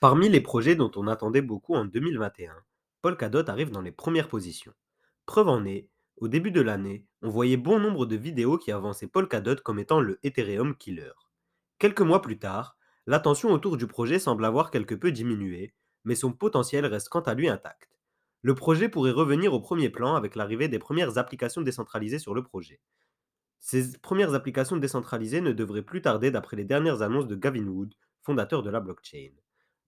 Parmi les projets dont on attendait beaucoup en 2021, Polkadot arrive dans les premières positions. Preuve en est, au début de l'année, on voyait bon nombre de vidéos qui avançaient Polkadot comme étant le Ethereum killer. Quelques mois plus tard, l'attention autour du projet semble avoir quelque peu diminué, mais son potentiel reste quant à lui intact. Le projet pourrait revenir au premier plan avec l'arrivée des premières applications décentralisées sur le projet. Ces premières applications décentralisées ne devraient plus tarder d'après les dernières annonces de Gavin Wood, fondateur de la blockchain.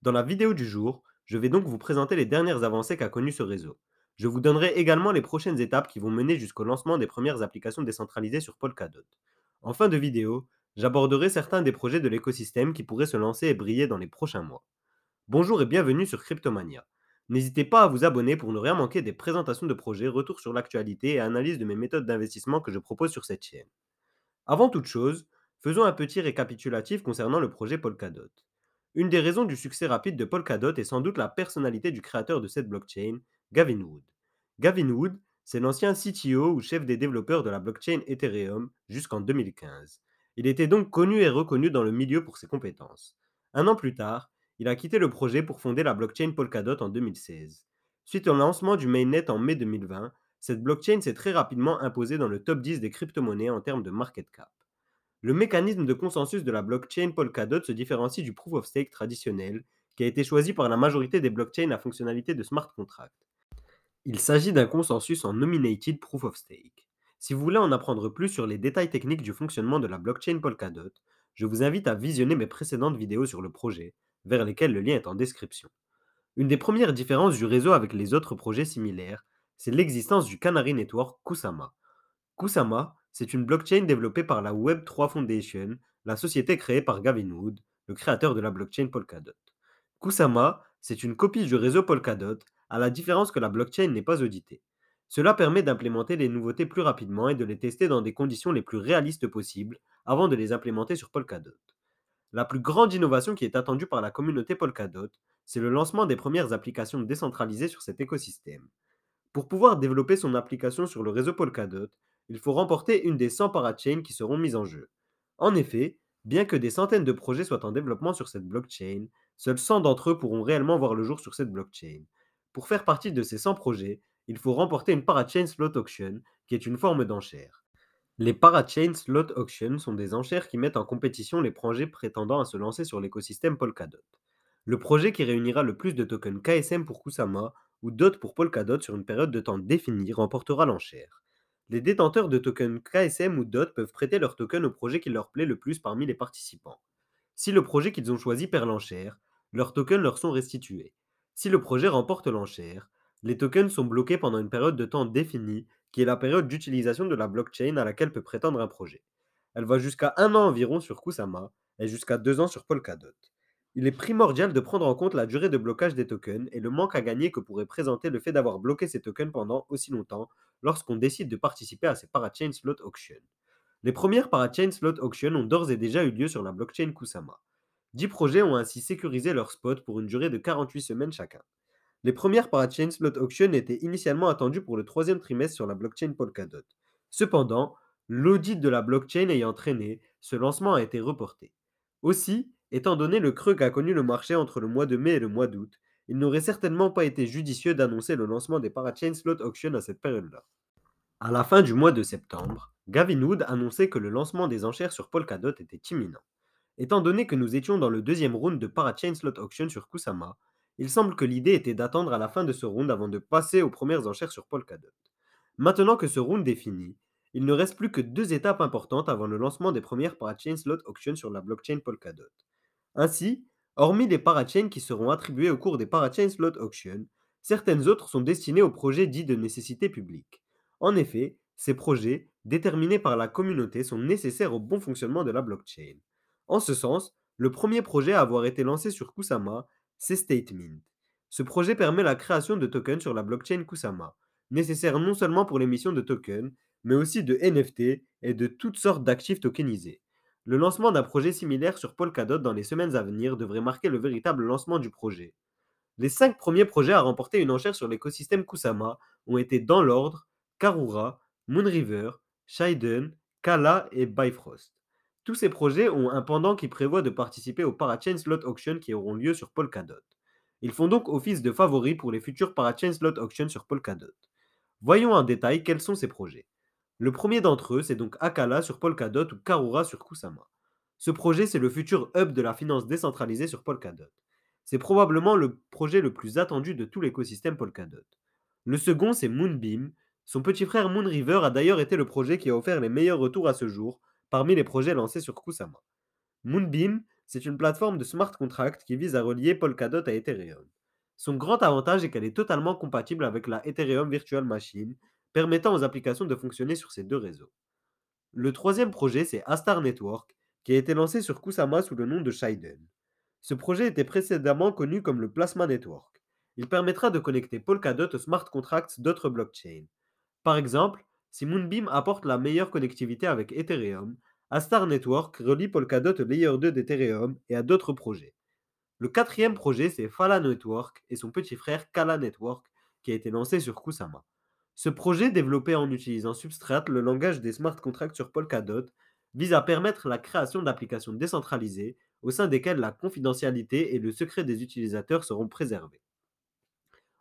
Dans la vidéo du jour, je vais donc vous présenter les dernières avancées qu'a connues ce réseau. Je vous donnerai également les prochaines étapes qui vont mener jusqu'au lancement des premières applications décentralisées sur Polkadot. En fin de vidéo, j'aborderai certains des projets de l'écosystème qui pourraient se lancer et briller dans les prochains mois. Bonjour et bienvenue sur Cryptomania. N'hésitez pas à vous abonner pour ne rien manquer des présentations de projets, retours sur l'actualité et analyse de mes méthodes d'investissement que je propose sur cette chaîne. Avant toute chose, faisons un petit récapitulatif concernant le projet Polkadot. Une des raisons du succès rapide de Polkadot est sans doute la personnalité du créateur de cette blockchain, Gavin Wood. Gavin Wood, c'est l'ancien CTO ou chef des développeurs de la blockchain Ethereum jusqu'en 2015. Il était donc connu et reconnu dans le milieu pour ses compétences. Un an plus tard, il a quitté le projet pour fonder la blockchain Polkadot en 2016. Suite au lancement du mainnet en mai 2020, cette blockchain s'est très rapidement imposée dans le top 10 des crypto-monnaies en termes de market cap. Le mécanisme de consensus de la blockchain Polkadot se différencie du proof of stake traditionnel, qui a été choisi par la majorité des blockchains à fonctionnalité de smart contract. Il s'agit d'un consensus en nominated proof of stake. Si vous voulez en apprendre plus sur les détails techniques du fonctionnement de la blockchain Polkadot, je vous invite à visionner mes précédentes vidéos sur le projet, vers lesquels le lien est en description. Une des premières différences du réseau avec les autres projets similaires, c'est l'existence du Canary Network Kusama. Kusama, c'est une blockchain développée par la Web3 Foundation, la société créée par Gavin Wood, le créateur de la blockchain Polkadot. Kusama, c'est une copie du réseau Polkadot, à la différence que la blockchain n'est pas auditée. Cela permet d'implémenter les nouveautés plus rapidement et de les tester dans des conditions les plus réalistes possibles avant de les implémenter sur Polkadot. La plus grande innovation qui est attendue par la communauté Polkadot, c'est le lancement des premières applications décentralisées sur cet écosystème. Pour pouvoir développer son application sur le réseau Polkadot, il faut remporter une des 100 parachains qui seront mises en jeu. En effet, bien que des centaines de projets soient en développement sur cette blockchain, seuls 100 d'entre eux pourront réellement voir le jour sur cette blockchain. Pour faire partie de ces 100 projets, il faut remporter une parachain slot auction, qui est une forme d'enchère. Les parachain slot auctions sont des enchères qui mettent en compétition les projets prétendant à se lancer sur l'écosystème Polkadot. Le projet qui réunira le plus de tokens KSM pour Kusama ou DOT pour Polkadot sur une période de temps définie remportera l'enchère. Les détenteurs de tokens KSM ou DOT peuvent prêter leurs tokens au projet qui leur plaît le plus parmi les participants. Si le projet qu'ils ont choisi perd l'enchère, leurs tokens leur sont restitués. Si le projet remporte l'enchère, les tokens sont bloqués pendant une période de temps définie qui est la période d'utilisation de la blockchain à laquelle peut prétendre un projet. Elle va jusqu'à un an environ sur Kusama et jusqu'à deux ans sur Polkadot. Il est primordial de prendre en compte la durée de blocage des tokens et le manque à gagner que pourrait présenter le fait d'avoir bloqué ces tokens pendant aussi longtemps lorsqu'on décide de participer à ces parachain slot auctions. Les premières parachain slot auctions ont d'ores et déjà eu lieu sur la blockchain Kusama. 10 projets ont ainsi sécurisé leur spot pour une durée de 48 semaines chacun. Les premières parachain slot auctions étaient initialement attendues pour le troisième trimestre sur la blockchain Polkadot. Cependant, l'audit de la blockchain ayant traîné, ce lancement a été reporté. Aussi, étant donné le creux qu'a connu le marché entre le mois de mai et le mois d'août, il n'aurait certainement pas été judicieux d'annoncer le lancement des parachain slot auctions à cette période-là. À la fin du mois de septembre, Gavin Wood annonçait que le lancement des enchères sur Polkadot était imminent. Étant donné que nous étions dans le deuxième round de parachain slot auction sur Kusama, il semble que l'idée était d'attendre à la fin de ce round avant de passer aux premières enchères sur Polkadot. Maintenant que ce round est fini, il ne reste plus que deux étapes importantes avant le lancement des premières parachain slot auctions sur la blockchain Polkadot. Ainsi, hormis les parachains qui seront attribués au cours des parachain slot auctions, certaines autres sont destinées aux projets dits de nécessité publique. En effet, ces projets, déterminés par la communauté, sont nécessaires au bon fonctionnement de la blockchain. En ce sens, le premier projet à avoir été lancé sur Kusama c'est StateMint. Ce projet permet la création de tokens sur la blockchain Kusama, nécessaire non seulement pour l'émission de tokens, mais aussi de NFT et de toutes sortes d'actifs tokenisés. Le lancement d'un projet similaire sur Polkadot dans les semaines à venir devrait marquer le véritable lancement du projet. Les cinq premiers projets à remporter une enchère sur l'écosystème Kusama ont été dans l'ordre Karura, Moonriver, Shiden, Kala et Bifrost. Tous ces projets ont un pendant qui prévoit de participer aux Parachain Slot Auction qui auront lieu sur Polkadot. Ils font donc office de favoris pour les futurs Parachain Slot Auction sur Polkadot. Voyons en détail quels sont ces projets. Le premier d'entre eux, c'est donc Akala sur Polkadot ou Karura sur Kusama. Ce projet, c'est le futur hub de la finance décentralisée sur Polkadot. C'est probablement le projet le plus attendu de tout l'écosystème Polkadot. Le second, c'est Moonbeam. Son petit frère Moonriver a d'ailleurs été le projet qui a offert les meilleurs retours à ce jour parmi les projets lancés sur Kusama. Moonbeam, c'est une plateforme de smart contract qui vise à relier Polkadot à Ethereum. Son grand avantage est qu'elle est totalement compatible avec la Ethereum Virtual Machine, permettant aux applications de fonctionner sur ces deux réseaux. Le troisième projet, c'est Astar Network, qui a été lancé sur Kusama sous le nom de Shiden. Ce projet était précédemment connu comme le Plasma Network. Il permettra de connecter Polkadot aux smart contracts d'autres blockchains. Par exemple, si Moonbeam apporte la meilleure connectivité avec Ethereum, Astar Network relie Polkadot au layer 2 d'Ethereum et à d'autres projets. Le quatrième projet, c'est Fala Network et son petit frère Kala Network, qui a été lancé sur Kusama. Ce projet, développé en utilisant Substrat, le langage des smart contracts sur Polkadot, vise à permettre la création d'applications décentralisées au sein desquelles la confidentialité et le secret des utilisateurs seront préservés.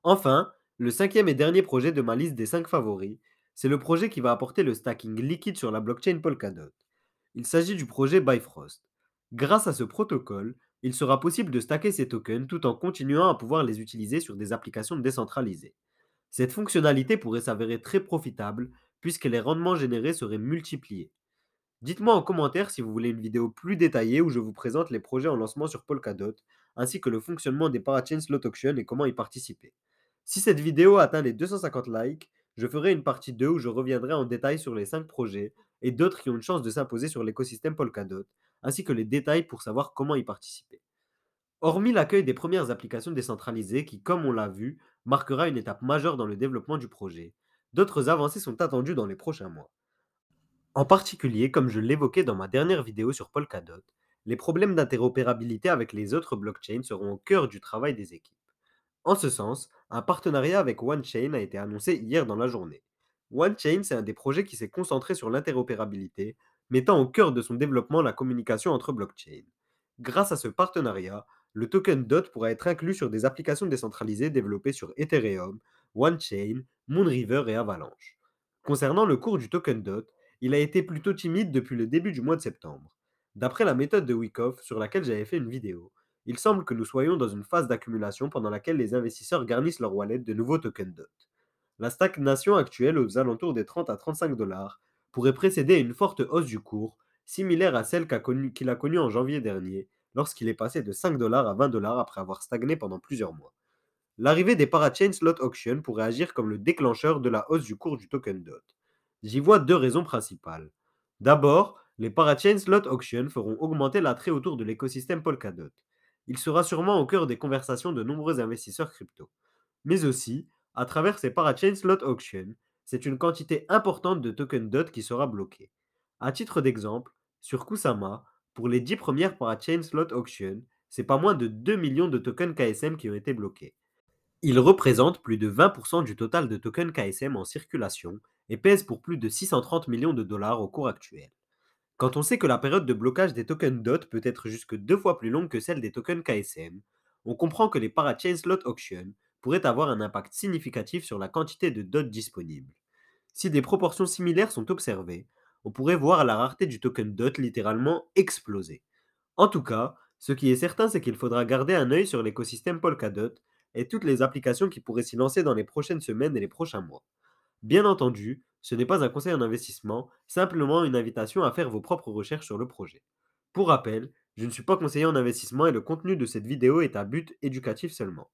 Enfin, le cinquième et dernier projet de ma liste des cinq favoris, c'est le projet qui va apporter le stacking liquide sur la blockchain Polkadot. Il s'agit du projet Bifrost. Grâce à ce protocole, il sera possible de stacker ces tokens tout en continuant à pouvoir les utiliser sur des applications décentralisées. Cette fonctionnalité pourrait s'avérer très profitable puisque les rendements générés seraient multipliés. Dites-moi en commentaire si vous voulez une vidéo plus détaillée où je vous présente les projets en lancement sur Polkadot, ainsi que le fonctionnement des Parachain Slot Auction et comment y participer. Si cette vidéo atteint les 250 likes, je ferai une partie 2 où je reviendrai en détail sur les 5 projets et d'autres qui ont une chance de s'imposer sur l'écosystème Polkadot, ainsi que les détails pour savoir comment y participer. Hormis l'accueil des premières applications décentralisées qui, comme on l'a vu, marquera une étape majeure dans le développement du projet, d'autres avancées sont attendues dans les prochains mois. En particulier, comme je l'évoquais dans ma dernière vidéo sur Polkadot, les problèmes d'interopérabilité avec les autres blockchains seront au cœur du travail des équipes. En ce sens, un partenariat avec OneChain a été annoncé hier dans la journée. OneChain, c'est un des projets qui s'est concentré sur l'interopérabilité, mettant au cœur de son développement la communication entre blockchains. Grâce à ce partenariat, le token DOT pourra être inclus sur des applications décentralisées développées sur Ethereum, OneChain, Moonriver et Avalanche. Concernant le cours du token DOT, il a été plutôt timide depuis le début du mois de septembre. D'après la méthode de Wyckoff, sur laquelle j'avais fait une vidéo, il semble que nous soyons dans une phase d'accumulation pendant laquelle les investisseurs garnissent leur wallet de nouveaux tokens DOT. La stagnation actuelle aux alentours des 30 à 35 dollars pourrait précéder une forte hausse du cours, similaire à celle qu'il a, connue en janvier dernier, lorsqu'il est passé de 5 dollars à 20 dollars après avoir stagné pendant plusieurs mois. L'arrivée des Parachain Slot Auction pourrait agir comme le déclencheur de la hausse du cours du token DOT. J'y vois deux raisons principales. D'abord, les Parachain Slot Auction feront augmenter l'attrait autour de l'écosystème Polkadot. Il sera sûrement au cœur des conversations de nombreux investisseurs crypto. Mais aussi, à travers ces Parachain Slot Auction, c'est une quantité importante de tokens DOT qui sera bloquée. À titre d'exemple, sur Kusama, pour les 10 premières Parachain Slot Auction, c'est pas moins de 2 millions de tokens KSM qui ont été bloqués. Ils représentent plus de 20% du total de tokens KSM en circulation et pèse pour plus de 630 millions de dollars au cours actuel. Quand on sait que la période de blocage des tokens DOT peut être jusque deux fois plus longue que celle des tokens KSM, on comprend que les parachain slot auction pourraient avoir un impact significatif sur la quantité de DOT disponible. Si des proportions similaires sont observées, on pourrait voir la rareté du token DOT littéralement exploser. En tout cas, ce qui est certain, c'est qu'il faudra garder un œil sur l'écosystème Polkadot et toutes les applications qui pourraient s'y lancer dans les prochaines semaines et les prochains mois. Bien entendu, ce n'est pas un conseil en investissement, simplement une invitation à faire vos propres recherches sur le projet. Pour rappel, je ne suis pas conseiller en investissement et le contenu de cette vidéo est à but éducatif seulement.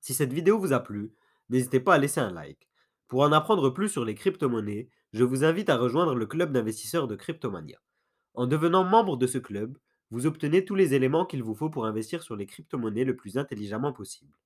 Si cette vidéo vous a plu, n'hésitez pas à laisser un like. Pour en apprendre plus sur les crypto-monnaies, je vous invite à rejoindre le club d'investisseurs de Cryptomania. En devenant membre de ce club, vous obtenez tous les éléments qu'il vous faut pour investir sur les crypto-monnaies le plus intelligemment possible.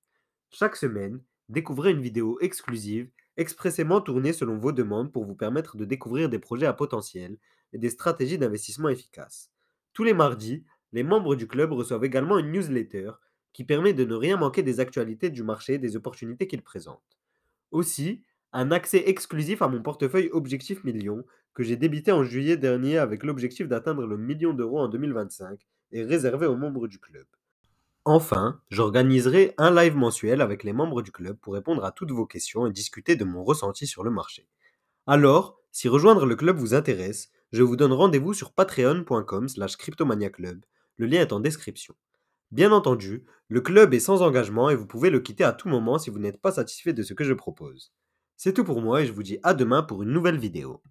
Chaque semaine, découvrez une vidéo exclusive expressément tournée selon vos demandes pour vous permettre de découvrir des projets à potentiel et des stratégies d'investissement efficaces. Tous les mardis, les membres du club reçoivent également une newsletter qui permet de ne rien manquer des actualités du marché et des opportunités qu'il présente. Aussi, Un accès exclusif à mon portefeuille Objectif Million, que j'ai débité en juillet dernier avec l'objectif d'atteindre le million d'euros en 2025, est réservé aux membres du club. Enfin, j'organiserai un live mensuel avec les membres du club pour répondre à toutes vos questions et discuter de mon ressenti sur le marché. Alors, si rejoindre le club vous intéresse, je vous donne rendez-vous sur patreon.com slash cryptomaniaclub. Le lien est en description. Bien entendu, le club est sans engagement et vous pouvez le quitter à tout moment si vous n'êtes pas satisfait de ce que je propose. C'est tout pour moi et je vous dis à demain pour une nouvelle vidéo.